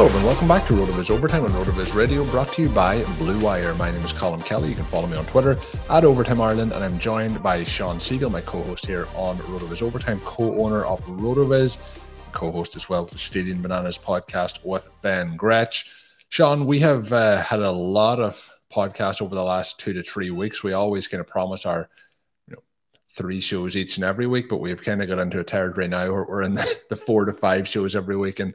Hello and welcome back to RotoViz Overtime on RotoViz Radio, brought to you by Blue Wire. My name is Colm Kelly. You can follow me on Twitter at Overtime Ireland, and I'm joined by Shawn Siegele, my co-host here on RotoViz Overtime, co-owner of RotoViz, co-host as well of the Stadium Bananas podcast with Ben Gretch. Shawn, we have uh, had a lot of podcasts over the last two to three weeks. We always kind of promise our you know three shows each and every week, but we've kind of got into a territory now where we're in the, the four to five shows every week. And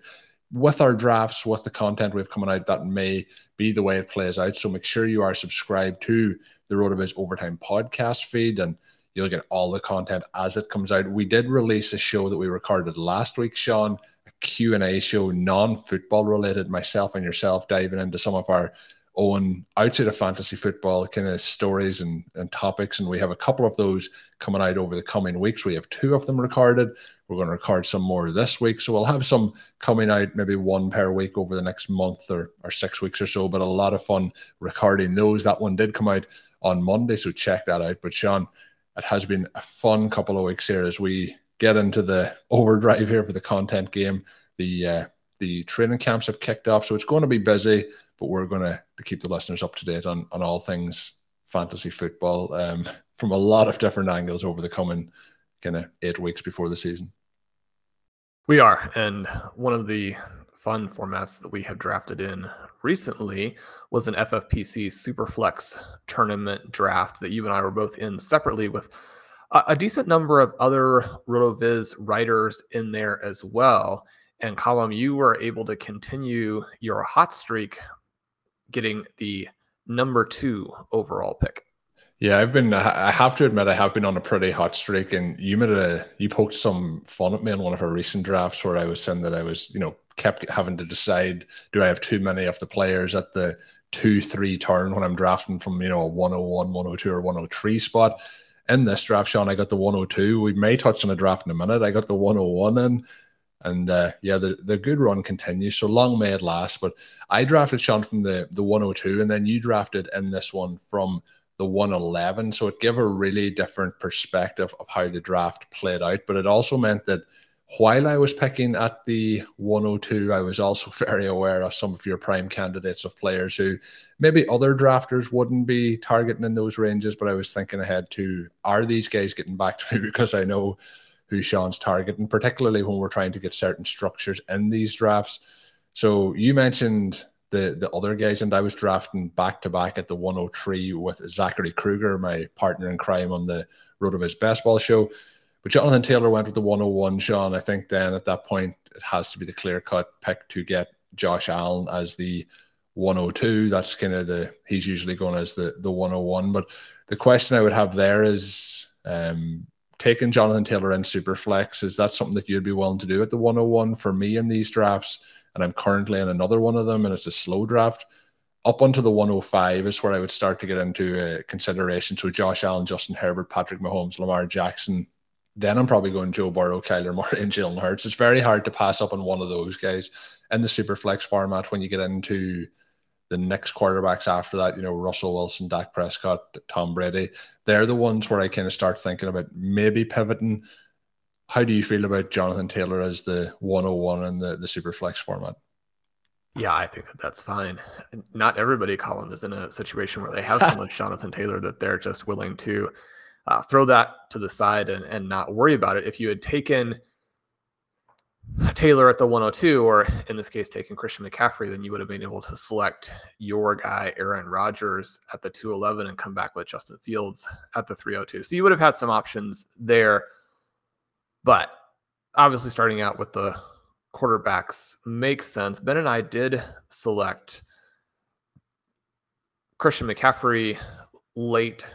with our drafts, with the content we've coming out, that may be the way it plays out. So make sure you are subscribed to the RotoViz Overtime podcast feed and you'll get all the content as it comes out. We did release a show that we recorded last week, Shawn, a Q&A show, non-football related, myself and yourself diving into some of our own outside of fantasy football kind of stories and, and topics. And we have a couple of those coming out over the coming weeks. We have two of them recorded. We're going to record some more this week. So we'll have some coming out, maybe one per week over the next month or, or six weeks or so. But a lot of fun recording those. That one did come out on Monday. So check that out. But Shawn, it has been a fun couple of weeks here as we get into the overdrive here for the content game. The uh, the training camps have kicked off, so it's going to be busy, but we're going to, keep the listeners up to date on, on all things fantasy football um, from a lot of different angles over the coming kind of eight weeks before the season. We are. And one of the fun formats that we have drafted in recently was an FFPC Superflex tournament draft that you and I were both in separately with a, a decent number of other RotoViz writers in there as well. And Colm, you were able to continue your hot streak, getting the number two overall pick. Yeah, I've been. I have to admit, I have been on a pretty hot streak, and you made a you poked some fun at me in one of our recent drafts where I was saying that I was, you know, kept having to decide: do I have too many of the players at the two, three turn when I'm drafting from you know a 101, 102, or 103 spot? In this draft, Shawn, I got the 102. We may touch on a draft in a minute. I got the 101 in. And uh, yeah, the, the good run continues. So long may it last. But I drafted Shawn from the, the 102, and then you drafted in this one from the 111. So it gave a really different perspective of how the draft played out. But it also meant that while I was picking at the 102, I was also very aware of some of your prime candidates of players who maybe other drafters wouldn't be targeting in those ranges. But I was thinking ahead to are these guys getting back to me because I know who Shawn's targeting, particularly when we're trying to get certain structures in these drafts. So you mentioned the the other guys, and I was drafting back to back at the 103 with Zachary Kruger, my partner in crime on the RotoViz Best Ball show. But Jonathan Taylor went with the 101, Shawn. I think then at that point it has to be the clear cut pick to get Josh Allen as the 102. That's kind of the he's usually going as the the 101. But the question I would have there is um, taking Jonathan Taylor in super flex, is that something that you'd be willing to do at the 101 for me in these drafts? And I'm currently in another one of them, and it's a slow draft. Up onto the 105 is where I would start to get into uh, consideration. So Josh Allen, Justin Herbert, Patrick Mahomes, Lamar Jackson. Then I'm probably going Joe Burrow, Kyler Murray, and Jalen Hurts. It's very hard to pass up on one of those guys in the super flex format when you get into the next quarterbacks after that, you know, Russell Wilson, Dak Prescott, Tom Brady, they're the ones where I kind of start thinking about maybe pivoting. How do you feel about Jonathan Taylor as the 101 in the, the super flex format? Yeah, I think that that's fine. Not everybody, Colm, is in a situation where they have so much Jonathan Taylor that they're just willing to uh, throw that to the side and, and not worry about it. If you had taken Taylor at the 102, or in this case, taking Christian McCaffrey, then you would have been able to select your guy, Aaron Rodgers, at the 211 and come back with Justin Fields at the 302. So you would have had some options there. But obviously, starting out with the quarterbacks makes sense. Ben and I did select Christian McCaffrey late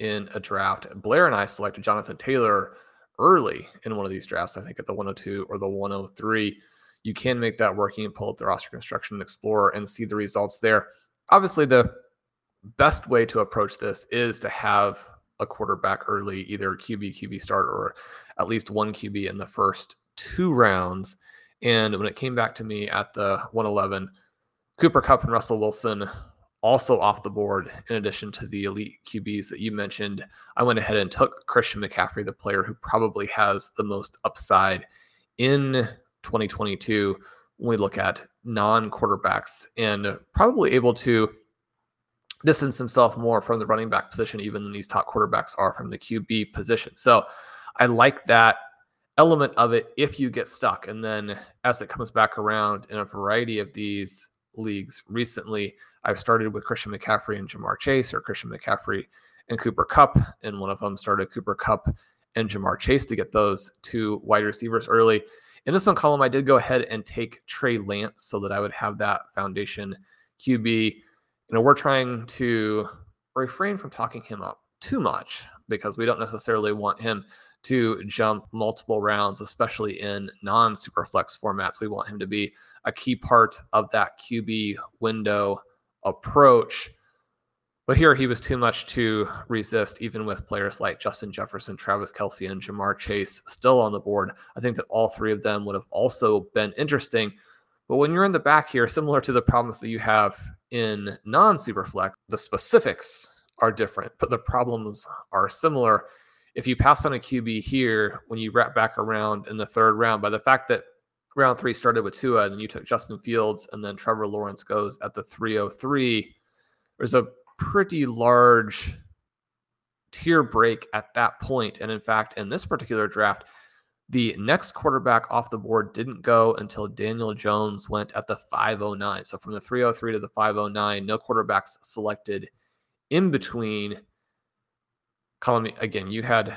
in a draft. Blair and I selected Jonathan Taylor early in one of these drafts, I think at the 102 or the 103. You can make that work. You can pull up the roster construction explorer and see the results there. Obviously, the best way to approach this is to have a quarterback early, either QB, QB start, or at least one QB in the first two rounds. And when it came back to me at the 111, Cooper Kupp and Russell Wilson also off the board, in addition to the elite QBs that you mentioned, I went ahead and took Christian McCaffrey, the player who probably has the most upside in 2022 when we look at non quarterbacks and probably able to distance himself more from the running back position, even than these top quarterbacks are from the QB position. So I like that element of it if you get stuck. And then as it comes back around in a variety of these leagues recently, I've started with Christian McCaffrey and Ja'Marr Chase, or Christian McCaffrey and Cooper Kupp. and one of them started Cooper Kupp and Ja'Marr Chase to get those two wide receivers early. In this one Colm, I did go ahead and take Trey Lance so that I would have that foundation QB. You know, we're trying to refrain from talking him up too much because we don't necessarily want him to jump multiple rounds, especially in non superflex formats. We want him to be a key part of that QB window approach. But here he was too much to resist, even with players like Justin Jefferson, Travis Kelce, and Ja'Marr Chase still on the board. I think that all three of them would have also been interesting. But when you're in the back here, similar to the problems that you have in non superflex, the specifics are different, but the problems are similar. If you pass on a QB here, when you wrap back around in the third round, by the fact that round three started with Tua, and then you took Justin Fields, and then Trevor Lawrence goes at the 303. There's a pretty large tier break at that point. And in fact, in this particular draft, the next quarterback off the board didn't go until Daniel Jones went at the 509. So from the 303 to the 509, no quarterbacks selected in between. Colm, again, you had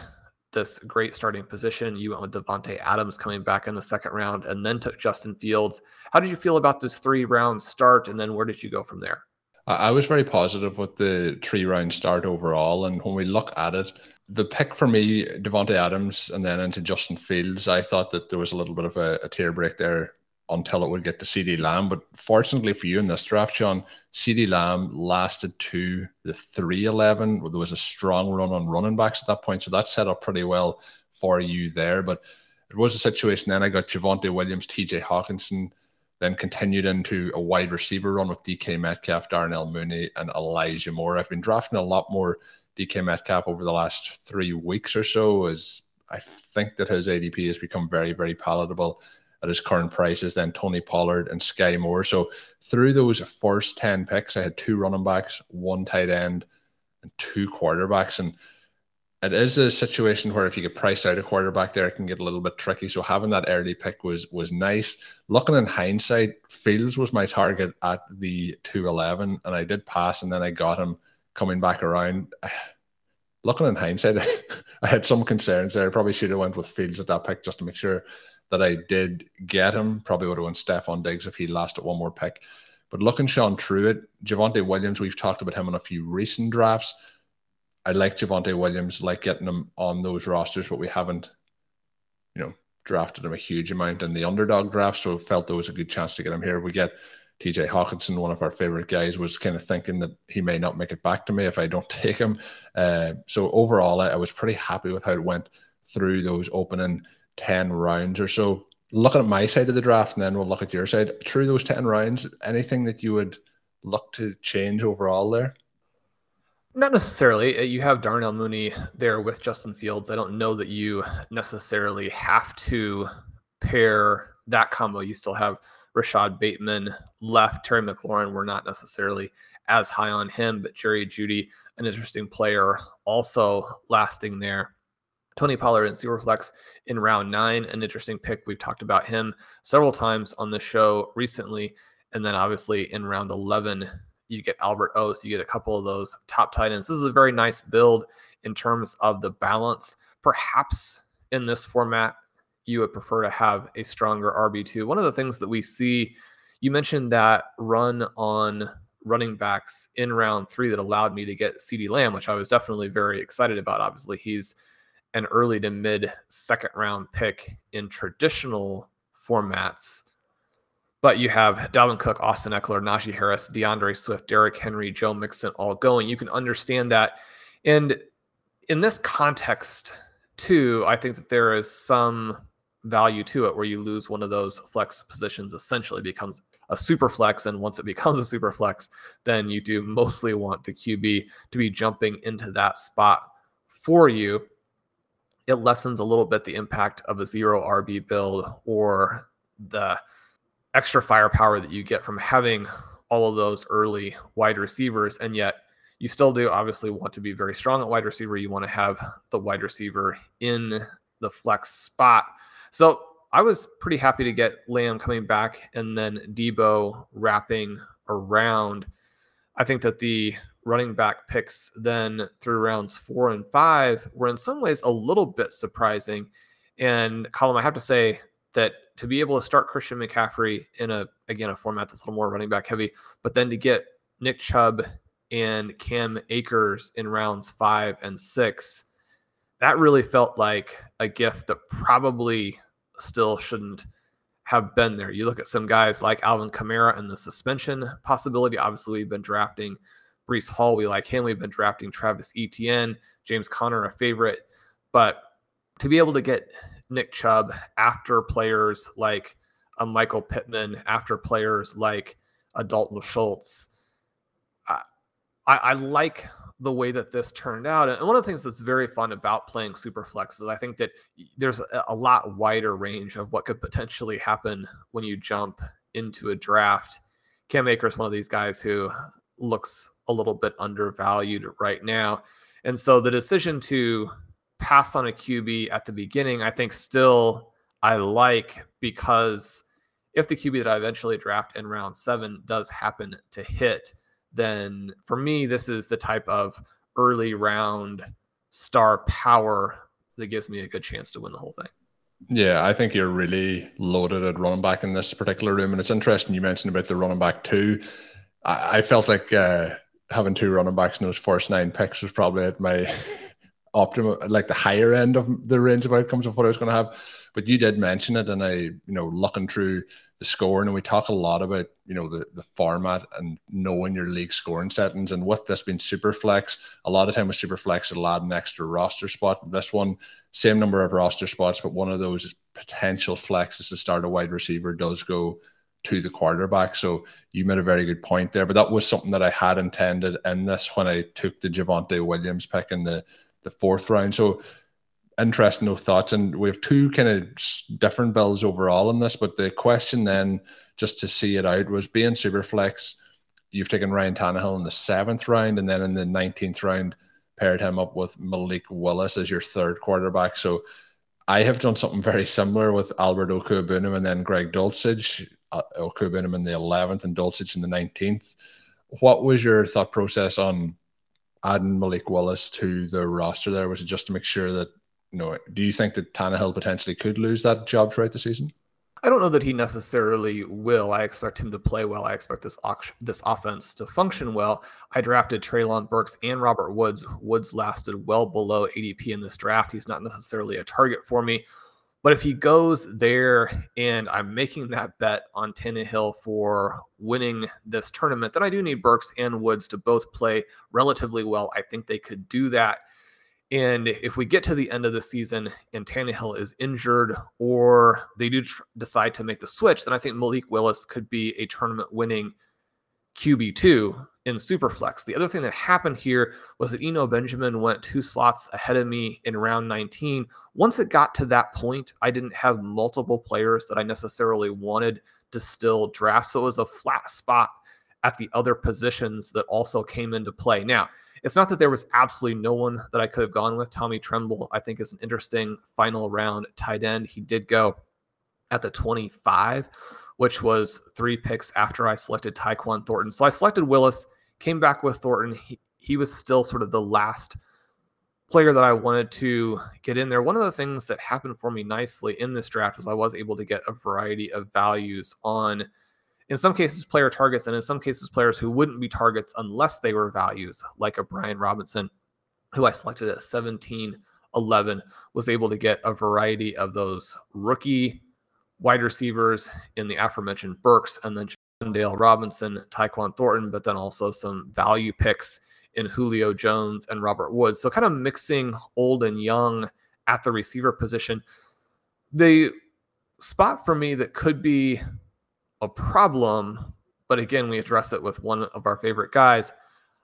this great starting position. You went with Davante Adams coming back in the second round and then took Justin Fields. How did you feel about this three round start? And then where did you go from there? I was very positive with the three round start overall. And when we look at it, the pick for me, Davante Adams, and then into Justin Fields, I thought that there was a little bit of a, a tier break there until it would get to CeeDee Lamb. But fortunately for you in this draft, Shawn, CeeDee Lamb lasted to the 311. There was a strong run on running backs at that point. So that set up pretty well for you there. But it was a situation then I got Javonte Williams, TJ Hockenson, then continued into a wide receiver run with DK Metcalf, Darnell Mooney, and Elijah Moore. I've been drafting a lot more DK Metcalf over the last three weeks or so as I think that his ADP has become very, very palatable at his current prices, then Tony Pollard and Skyy Moore. So through those first 10 picks, I had two running backs, one tight end, and two quarterbacks. And it is a situation where if you get priced out a quarterback there, it can get a little bit tricky. So having that early pick was was nice. Looking in hindsight, Fields was my target at the 211, and I did pass, and then I got him coming back around. Looking in hindsight, I had some concerns there. I probably should have went with Fields at that pick just to make sure that I did get him. Probably would have went Stefon Diggs if he lasted one more pick. But looking Shawn through it, Javonte Williams, we've talked about him in a few recent drafts. I like Javonte Williams, like getting him on those rosters, but we haven't, you know, drafted him a huge amount in the underdog draft. So felt there was a good chance to get him here. We get TJ Hockenson, one of our favorite guys, was kind of thinking that he may not make it back to me if I don't take him. Uh, so overall, I, I was pretty happy with how it went through those opening 10 rounds or so. Looking at my side of the draft, and then we'll look at your side. Through those 10 rounds, anything that you would look to change overall there? Not necessarily. Uh, you have Darnell Mooney there with Justin Fields. I don't know that you necessarily have to pair that combo. You still have Rashod Bateman left. Terry McLaurin, we're not necessarily as high on him, but Jerry Jeudy, an interesting player, also lasting there. Tony Pollard and Superflex in round nine, an interesting pick. We've talked about him several times on the show recently. And then obviously in round 11, you get Albert O. So you get a couple of those top tight ends. This is a very nice build in terms of the balance. Perhaps in this format, you would prefer to have a stronger RB2. One of the things that we see, you mentioned that run on running backs in round three that allowed me to get CeeDee Lamb, which I was definitely very excited about. Obviously, he's an early to mid second round pick in traditional formats. But you have Dalvin Cook, Austin Ekeler, Najee Harris, D'Andre Swift, Derrick Henry, Joe Mixon all going. You can understand that. And in this context, too, I think that there is some value to it where you lose one of those flex positions essentially becomes a super flex and once it becomes a super flex then you do mostly want the qb to be jumping into that spot for you it lessens a little bit the impact of a zero rb build or the extra firepower that you get from having all of those early wide receivers. And yet, you still do obviously want to be very strong at wide receiver. You want to have the wide receiver in the flex spot. So I was pretty happy to get Lamb coming back and then Deebo wrapping around. I think that the running back picks then through rounds four and five were in some ways a little bit surprising. And Colm, I have to say that to be able to start Christian McCaffrey in a again a format that's a little more running back heavy, but then to get Nick Chubb and Cam Akers in rounds five and six, that really felt like a gift that probably still shouldn't have been there. You look at some guys like Alvin Kamara and the suspension possibility. Obviously, we've been drafting Breece Hall. We like him. We've been drafting Travis Etienne, James Conner, a favorite. But to be able to get Nick Chubb after players like a Michael Pittman, after players like a Dalton Schultz. I, I, I like the way that this turned out. And one of the things that's very fun about playing Superflex is I think that there's a, a lot wider range of what could potentially happen when you jump into a draft. Cam Akers one of these guys who looks a little bit undervalued right now. And so the decision to pass on a QB at the beginning, I think still I like because if the QB that I eventually draft in round seven does happen to hit, then for me, this is the type of early round star power that gives me a good chance to win the whole thing. Yeah, I think you're really loaded at running back in this particular room. And it's interesting you mentioned about the running back too. I, I felt like uh, having two running backs in those first nine picks was probably at my optimum, like the higher end of the range of outcomes of what I was going to have. But you did mention it, and I, you know, looking through the scoring, and we talk a lot about, you know, the the format and knowing your league scoring settings. And with this being super flex, a lot of time with super flex, it'll add an extra roster spot. This one, same number of roster spots, but one of those potential flexes to start a wide receiver does go to the quarterback. So you made a very good point there. But that was something that I had intended in this when I took the Javonte Williams pick in the the fourth round. So interesting no thoughts. And we have two kind of different bills overall in this. But the question then, just to see it out, was being super flex. You've taken Ryan Tannehill in the seventh round, and then in the 19th round, paired him up with Malik Willis as your third quarterback. So I have done something very similar with Albert Okwuegbunam and then Greg Dulcich, uh, Okwuegbunam in the 11th and Dulcich in the 19th. What was your thought process on adding Malik Willis to the roster there? Was it just to make sure that, you know, do you think that Tannehill potentially could lose that job throughout the season? I don't know that he necessarily will. I expect him to play well. I expect this this offense to function well. I drafted Treylon Burks and Robert Woods. Woods lasted well below ADP in this draft. He's not necessarily a target for me. But if he goes there and I'm making that bet on Tannehill for winning this tournament, then I do need Burks and Woods to both play relatively well. I think they could do that. And if we get to the end of the season and Tannehill is injured or they do tr- decide to make the switch, then I think Malik Willis could be a tournament winning QB2 in Superflex. The other thing that happened here was that Eno Benjamin went two slots ahead of me in round 19. Once it got to that point, I didn't have multiple players that I necessarily wanted to still draft. So it was a flat spot at the other positions that also came into play. Now, it's not that there was absolutely no one that I could have gone with. Tommy Tremble, I think, is an interesting final round tight end. He did go at the 25, which was three picks after I selected Tyquan Thornton. So I selected Willis, came back with Thornton. He, he was still sort of the last player that I wanted to get in there. One of the things that happened for me nicely in this draft was I was able to get a variety of values on in some cases player targets and in some cases players who wouldn't be targets unless they were values like a Brian Robinson who I selected at 17 11 was able to get a variety of those rookie wide receivers in the aforementioned Burks and then Dale Robinson, Tyquan Thornton, but then also some value picks in Julio Jones and Robert Woods. So kind of mixing old and young at the receiver position. The spot for me that could be a problem, but again, we address it with one of our favorite guys.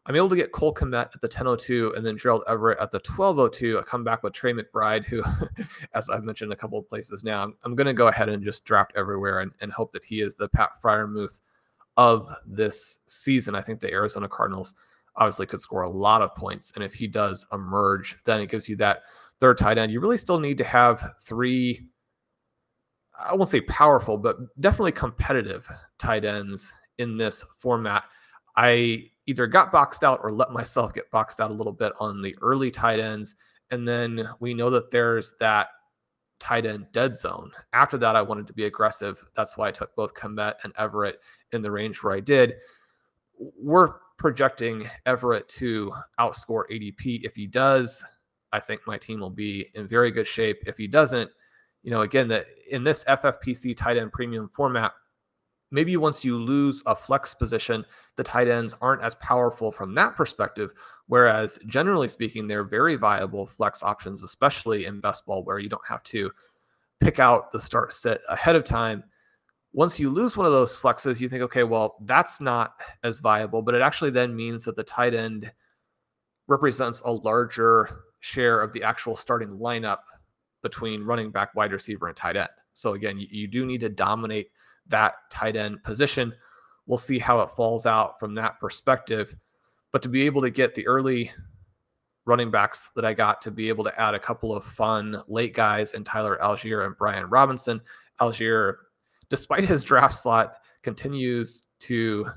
I'm able to get Cole Kmet at the 1002 and then Gerald Everett at the 1202. I come back with Trey McBride, who, as I've mentioned a couple of places now, I'm, I'm going to go ahead and just draft everywhere and, and hope that he is the Pat Freiermuth of this season. I think the Arizona Cardinals obviously could score a lot of points. And if he does emerge, then it gives you that third tight end. You really still need to have three I won't say powerful, but definitely competitive tight ends in this format. I either got boxed out or let myself get boxed out a little bit on the early tight ends. And then we know that there's that tight end dead zone. After that, I wanted to be aggressive. That's why I took both Kmet and Everett in the range where I did. We're projecting Everett to outscore ADP. If he does, I think my team will be in very good shape. If he doesn't, you know, again, that in this FFPC tight end premium format, maybe once you lose a flex position, the tight ends aren't as powerful from that perspective. Whereas generally speaking, they're very viable flex options, especially in best ball where you don't have to pick out the start set ahead of time. Once you lose one of those flexes, you think, okay, well, that's not as viable, but it actually then means that the tight end represents a larger share of the actual starting lineup between running back, wide receiver, and tight end. So again, you, you do need to dominate that tight end position. We'll see how it falls out from that perspective. But to be able to get the early running backs that I got to be able to add a couple of fun late guys and Tyler Allgeier and Brian Robinson. Allgeier, despite his draft slot, continues to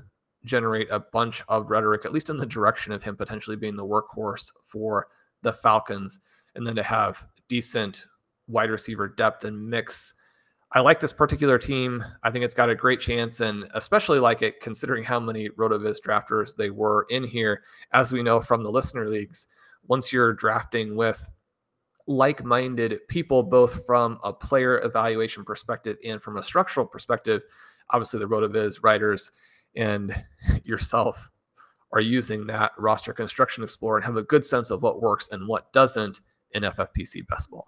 generate a bunch of rhetoric, at least in the direction of him potentially being the workhorse for the Falcons. And then to have decent wide receiver depth and mix. I like this particular team. I think it's got a great chance, and especially like it considering how many RotoViz drafters they were in here. As we know from the listener leagues, once you're drafting with like minded people, both from a player evaluation perspective and from a structural perspective, obviously the RotoViz writers and yourself are using that roster construction explorer and have a good sense of what works and what doesn't in FFPC best ball.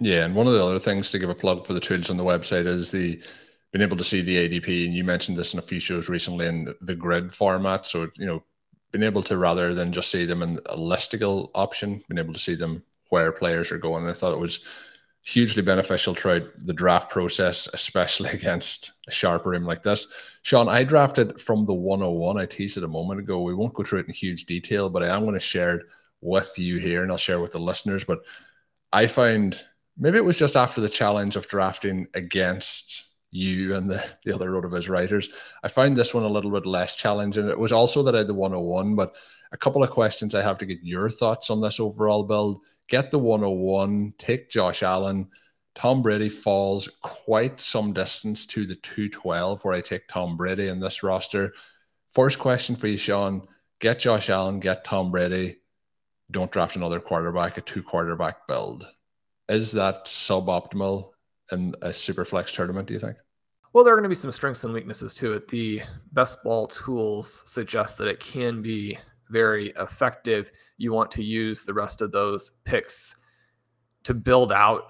Yeah, and one of the other things to give a plug for the tools on the website is the being able to see the ADP, and you mentioned this in a few shows recently in the grid format. So you know, being able to rather than just see them in a listicle option, being able to see them where players are going. And I thought it was hugely beneficial throughout the draft process, especially against a sharp rim like this. Shawn, I drafted from the 101. I teased it a moment ago. We won't go through it in huge detail, but I am going to share it with you here and I'll share with the listeners. But I find maybe it was just after the challenge of drafting against you and the, the other RotoViz writers. I found this one a little bit less challenging. It was also that I had the 101, but a couple of questions I have to get your thoughts on this overall build. Get the 101, take Josh Allen. Tom Brady falls quite some distance to the 212 where I take Tom Brady in this roster. First question for you, Shawn. Get Josh Allen, get Tom Brady. Don't draft another quarterback, a two quarterback build is that suboptimal in a super flex tournament, do you think? Well, there are going to be some strengths and weaknesses to it. The best ball tools suggest that it can be very effective. You want to use the rest of those picks to build out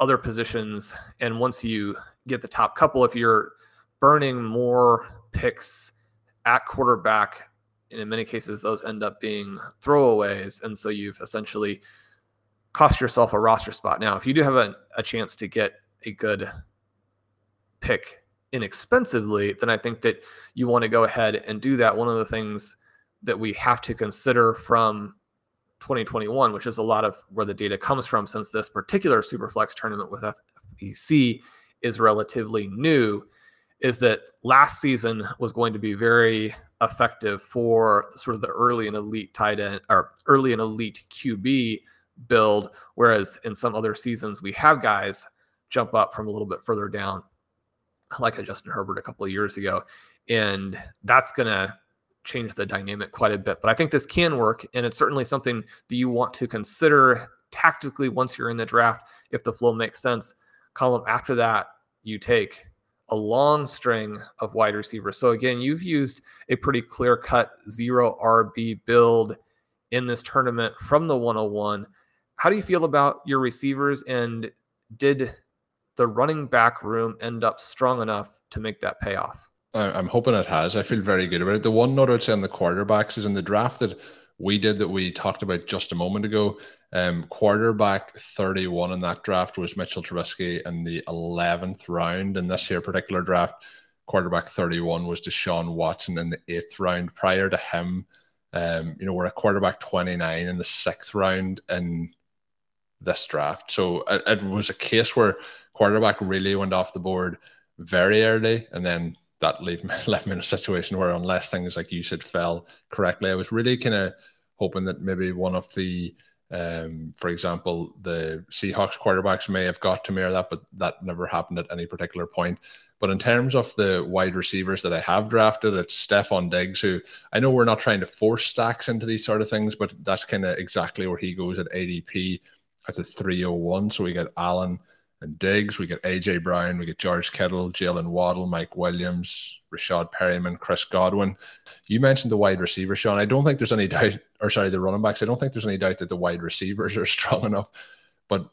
other positions. And once you get the top couple, if you're burning more picks at quarterback, and in many cases, those end up being throwaways. And so you've essentially cost yourself a roster spot. Now, if you do have a, a chance to get a good pick inexpensively, then I think that you want to go ahead and do that. One of the things that we have to consider from 2021, which is a lot of where the data comes from, since this particular Superflex tournament with FPC is relatively new, is that last season was going to be very effective for sort of the early and elite tight end or early and elite QB build. Whereas in some other seasons, we have guys jump up from a little bit further down, like a Justin Herbert a couple of years ago. And that's going to change the dynamic quite a bit. But I think this can work. And it's certainly something that you want to consider tactically once you're in the draft, if the flow makes sense. Colm after that, you take a long string of wide receivers. So again, you've used a pretty clear cut zero RB build in this tournament from the 101. How do you feel about your receivers? And did the running back room end up strong enough to make that payoff? I'm hoping it has. I feel very good about it. The one note I'd say on the quarterbacks is in the draft that we did that we talked about just a moment ago. Um, quarterback 31 in that draft was Mitchell Trubisky in the 11th round. In this here particular draft, quarterback 31 was Deshaun Watson in the eighth round. Prior to him, um, you know, we're a quarterback 29 in the sixth round. And this draft. So it, it, was a case where quarterback really went off the board very early, and then that left me, left me in a situation where, unless things like you said fell correctly, I was really kind of hoping that maybe one of the, um, for example, the Seahawks quarterbacks may have got to mirror that, but that never happened at any particular point. But in terms of the wide receivers that I have drafted, it's Stefon Diggs, who I know we're not trying to force stacks into these sort of things, but that's kind of exactly where he goes at ADP at the 301. So we get Allen and Diggs, we get AJ Brown, we get George Kittle, Jaylen Waddle, Mike Williams, Rashad Perryman, Chris Godwin. You mentioned the wide receiver, Shawn. I don't think there's any doubt, or sorry, the running backs. I don't think there's any doubt that the wide receivers are strong enough. But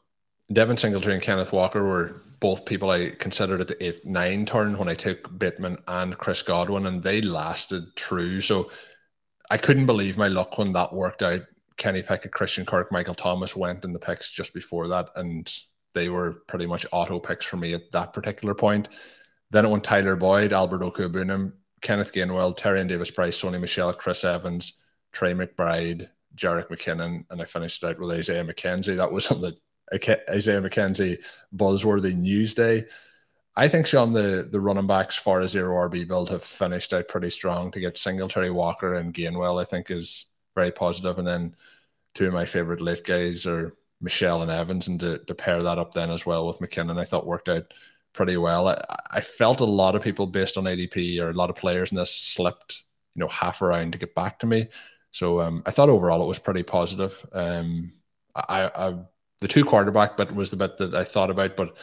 Devin Singletary and Kenneth Walker were both people I considered at the eight nine turn when I took Bateman and Chris Godwin, and they lasted true. So I couldn't believe my luck when that worked out Kenny Pickett, Christian Kirk, Michael Thomas went in the picks just before that, and they were pretty much auto picks for me at that particular point. Then it went Tyler Boyd, Albert Okwuegbunam, Kenneth Gainwell, Tyrion Davis-Price, Sony Michel, Chris Evans, Trey McBride, Jerick McKinnon, and I finished out with Isaiah McKenzie. That was on the Isaiah McKenzie buzzworthy news day. I think Shawn the the running backs for a zero RB build have finished out pretty strong to get Singletary Walker and Gainwell. I think is very positive, and then two of my favorite late guys are Michel and Evans, and to, to pair that up then as well with McKinnon, I thought worked out pretty well. I, I felt a lot of people based on ADP or a lot of players in this slipped, you know, half around to get back to me. So um, I thought overall it was pretty positive. Um, I, I the two quarterback bit was the bit that I thought about, but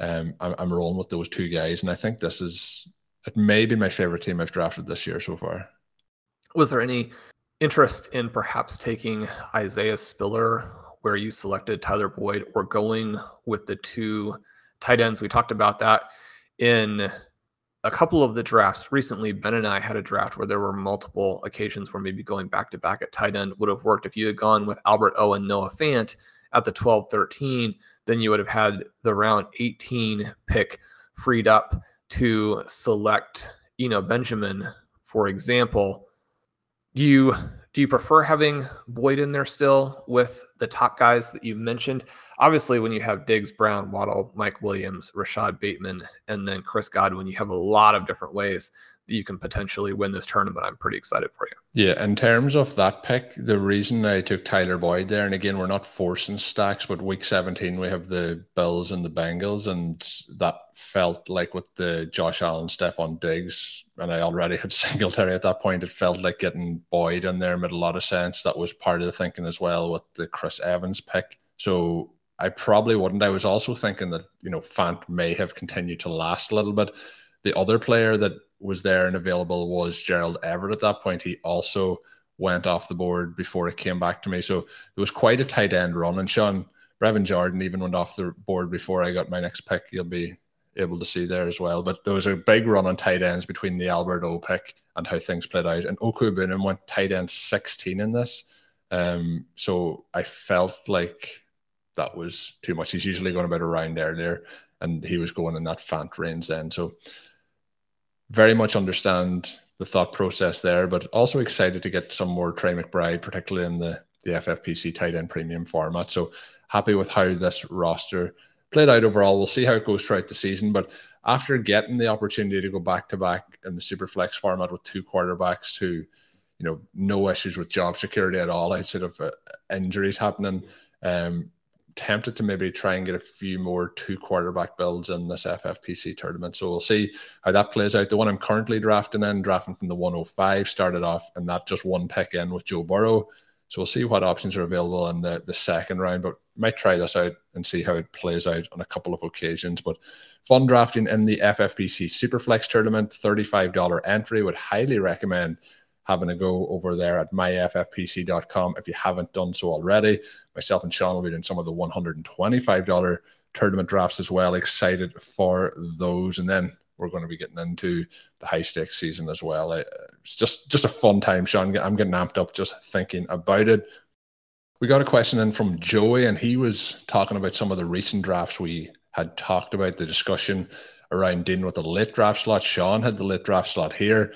um, I'm, I'm rolling with those two guys, and I think this is it may be my favorite team I've drafted this year so far. Was there any interest in perhaps taking Isaiah Spiller where you selected Tyler Boyd or going with the two tight ends? We talked about that in a couple of the drafts recently. Ben and I had a draft where there were multiple occasions where maybe going back to back at tight end would have worked. If you had gone with Albert O and Noah Fant at the 12 13, then you would have had the round 18 pick freed up to select, you know, Benjamin, for example. Do you do you prefer having Boyd in there still with the top guys that you mentioned? Obviously, when you have Diggs, Brown, Waddle, Mike Williams, Rashod Bateman, and then Chris Godwin, you have a lot of different ways you can potentially win this tournament. I'm pretty excited for you. Yeah, in terms of that pick, the reason I took Tyler Boyd there, and again, we're not forcing stacks, but week 17 we have the Bills and the Bengals, and that felt like with the Josh Allen, Stefon Diggs, and I already had Singletary at that point. It felt like getting Boyd in there made a lot of sense. That was part of the thinking as well with the Chris Evans pick. So I probably wouldn't. I was also thinking that you know Fant may have continued to last a little bit. The other player that was there and available was Gerald Everett at that point. He also went off the board before it came back to me. So there was quite a tight end run. And Shawn Brevin Jordan even went off the board before I got my next pick. You'll be able to see there as well. But there was a big run on tight ends between the Albert O pick and how things played out. And Okuben went tight end 16 in this. Um, so I felt like that was too much. He's usually going about a round earlier, and he was going in that Fant range then. So very much understand the thought process there, but also excited to get some more Trey McBride, particularly in the, the FFPC tight end premium format. So happy with how this roster played out overall. We'll see how it goes throughout the season. But after getting the opportunity to go back to back in the super flex format with two quarterbacks who, you know, no issues with job security at all outside of uh, injuries happening, um, tempted to maybe try and get a few more two quarterback builds in this FFPC tournament. So we'll see how that plays out. The one I'm currently drafting in, drafting from the 105, started off and that just one pick in with Joe Burrow. So we'll see what options are available in the, the second round, but might try this out and see how it plays out on a couple of occasions. But fun drafting in the FFPC Superflex tournament, $35 entry, would highly recommend having a go over there at myffpc.com if you haven't done so already. Myself and Shawn will be doing some of the $125 tournament drafts as well. Excited for those. And then we're going to be getting into the high stakes season as well. Uh, it's just just a fun time, Shawn. I'm getting amped up just thinking about it. We got a question in from Joey, and he was talking about some of the recent drafts we had talked about, the discussion around dealing with the late draft slot. Shawn had the late draft slot here.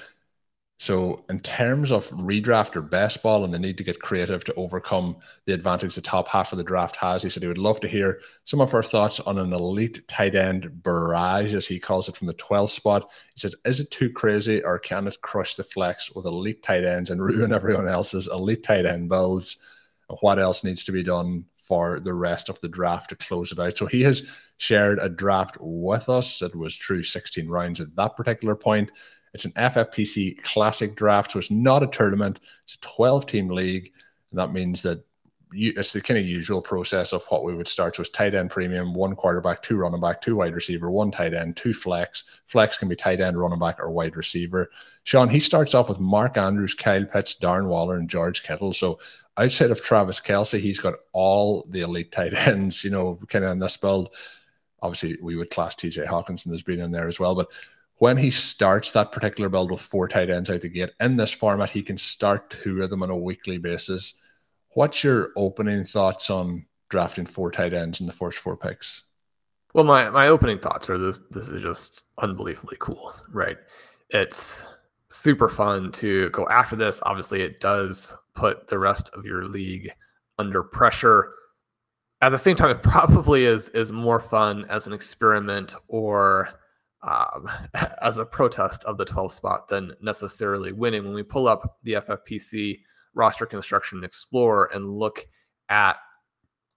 So, in terms of redraft or best ball and the need to get creative to overcome the advantage the top half of the draft has, he said he would love to hear some of our thoughts on an elite tight end barrage, as he calls it, from the 12th spot. He said, Is it too crazy or can it crush the flex with elite tight ends and ruin everyone else's elite tight end builds? What else needs to be done for the rest of the draft to close it out? So, he has shared a draft with us. It was true 16 rounds at that particular point. It's an FFPC classic draft, so it's not a tournament. It's a 12 team league. And that means that you, it's the kind of usual process of what we would start. So it's tight end premium, one quarterback, two running back, two wide receiver, one tight end, two flex. Flex can be tight end, running back, or wide receiver. Shawn, he starts off with Mark Andrews, Kyle Pitts, Darren Waller, and George Kittle. So outside of Travis Kelce, he's got all the elite tight ends, you know, kind of in this build. Obviously, we would class TJ Hockenson as being in there as well. But when he starts that particular build with four tight ends out the gate in this format, he can start two of them on a weekly basis. What's your opening thoughts on drafting four tight ends in the first four picks? Well, my my opening thoughts are this: this is just unbelievably cool, right? It's super fun to go after this. Obviously, it does put the rest of your league under pressure. At the same time, it probably is is more fun as an experiment or um, as a protest of the 12 spot than necessarily winning. When we pull up the FFPC roster construction explorer and look at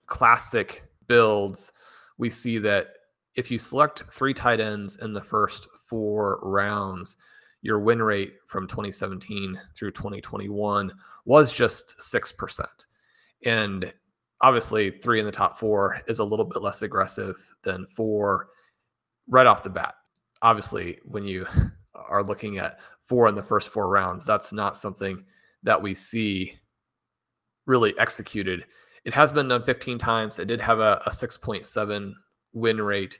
classic builds, we see that if you select three tight ends in the first four rounds, your win rate from 2017 through 2021 was just 6%. And obviously, three in the top four is a little bit less aggressive than four right off the bat. Obviously, when you are looking at four in the first four rounds, that's not something that we see really executed. It has been done 15 times. It did have a, a 6.7 win rate.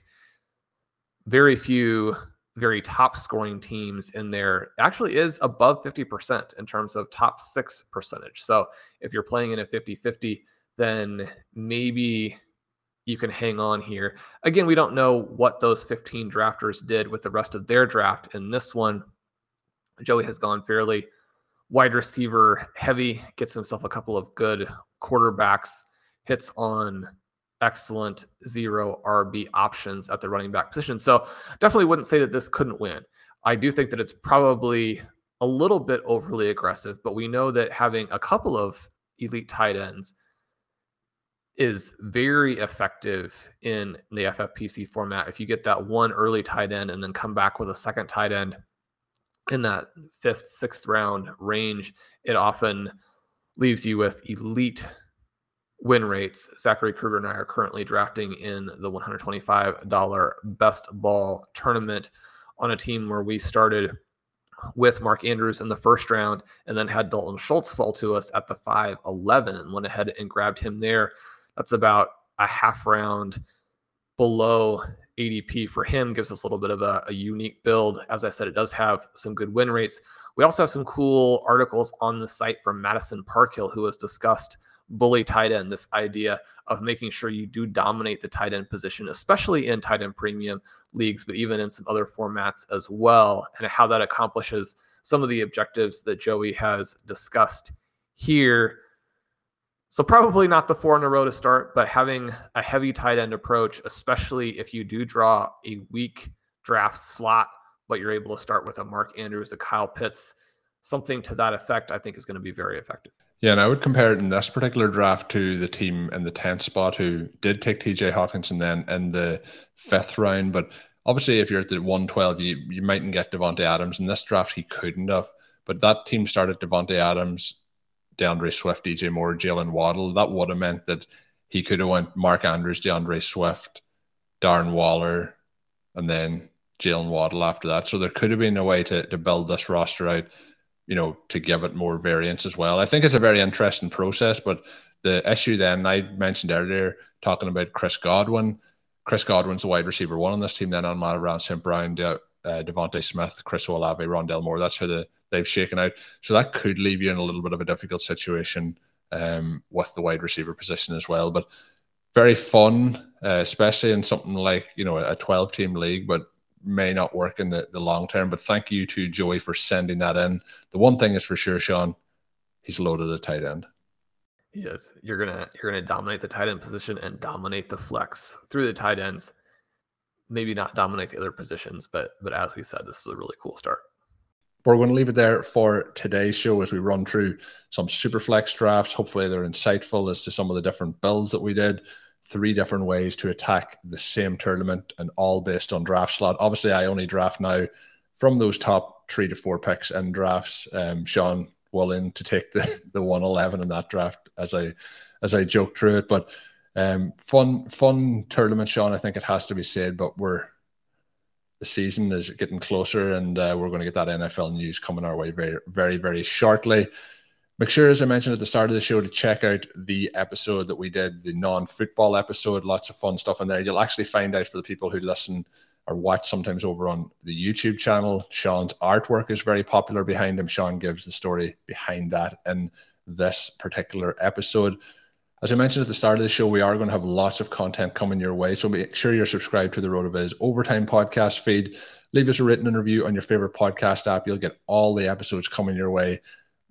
Very few very top scoring teams in there actually is above 50% in terms of top six percentage. So if you're playing in a 50 50, then maybe you can hang on here. Again, we don't know what those 15 drafters did with the rest of their draft. In this one, Joey has gone fairly wide receiver heavy, gets himself a couple of good quarterbacks, hits on excellent zero RB options at the running back position. So definitely wouldn't say that this couldn't win. I do think that it's probably a little bit overly aggressive, but we know that having a couple of elite tight ends is very effective in the FFPC format. If you get that one early tight end and then come back with a second tight end in that fifth, sixth round range, it often leaves you with elite win rates. Zachary Kruger and I are currently drafting in the $125 best ball tournament on a team where we started with Mark Andrews in the first round and then had Dalton Schultz fall to us at the 511 and went ahead and grabbed him there. That's about a half round below ADP for him, gives us a little bit of a, a unique build. As I said, it does have some good win rates. We also have some cool articles on the site from Madison Parkhill, who has discussed bully tight end, this idea of making sure you do dominate the tight end position, especially in tight end premium leagues, but even in some other formats as well, and how that accomplishes some of the objectives that Joey has discussed here. So, probably not the four in a row to start, but having a heavy tight end approach, especially if you do draw a weak draft slot, but you're able to start with a Mark Andrews, a Kyle Pitts, something to that effect, I think is going to be very effective. Yeah, and I would compare it in this particular draft to the team in the 10th spot who did take TJ Hockenson then in the fifth round. But obviously, if you're at the 112, you, you mightn't get Davante Adams. In this draft, he couldn't have. But that team started Davante Adams, D'Andre Swift, DJ Moore, Jaylen Waddle. That would have meant that he could have went Mark Andrews, D'Andre Swift, Darren Waller, and then Jaylen Waddle after that. So there could have been a way to, to build this roster out you know, to give it more variance as well. I think it's a very interesting process, but the issue then I mentioned earlier, talking about Chris Godwin. Chris Godwin's the wide receiver one on this team, then Amon-Ra St. Brown, De, uh, DeVonta Smith, Chris Olave, Rondale Moore. That's how the, they've shaken out. So that could leave you in a little bit of a difficult situation um, with the wide receiver position as well. But very fun, uh, especially in something like, you know, a 12 team league, but may not work in the, the long term. But thank you to Joey for sending that in. The one thing is for sure, Shawn, he's loaded a tight end. Yes. You're gonna you're gonna dominate the tight end position and dominate the flex through the tight ends. Maybe not dominate the other positions, but but as we said, this is a really cool start. We're going to leave it there for today's show as we run through some super flex drafts. Hopefully, they're insightful as to some of the different builds that we did three different ways to attack the same tournament and all based on draft slot. Obviously, I only draft now from those top three to four picks in drafts. Um, Shawn willing to take the the one eleven in that draft as I as I joke through it, but um, fun fun tournament, Shawn. I think it has to be said, but we're the season is getting closer, and uh, we're going to get that NFL news coming our way very very very shortly. Make sure, as I mentioned at the start of the show, to check out the episode that we did, the non football episode. Lots of fun stuff in there. You'll actually find out for the people who listen or watch sometimes over on the YouTube channel. Shawn's artwork is very popular behind him. Shawn gives the story behind that in this particular episode. As I mentioned at the start of the show, we are going to have lots of content coming your way. So make sure you're subscribed to the RotoViz Overtime podcast feed. Leave us a written review on your favorite podcast app. You'll get all the episodes coming your way.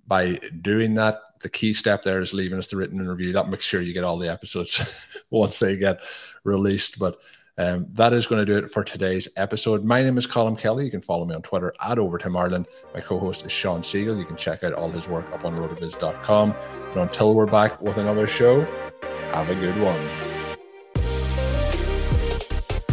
By doing that, the key step there is leaving us the written review. That makes sure you get all the episodes once they get released. But um, that is going to do it for today's episode. My name is Colm Kelly. You can follow me on Twitter at Overtime Ireland. My co host is Shawn Siegele. You can check out all his work up on rotoviz.com. And until we're back with another show, have a good one.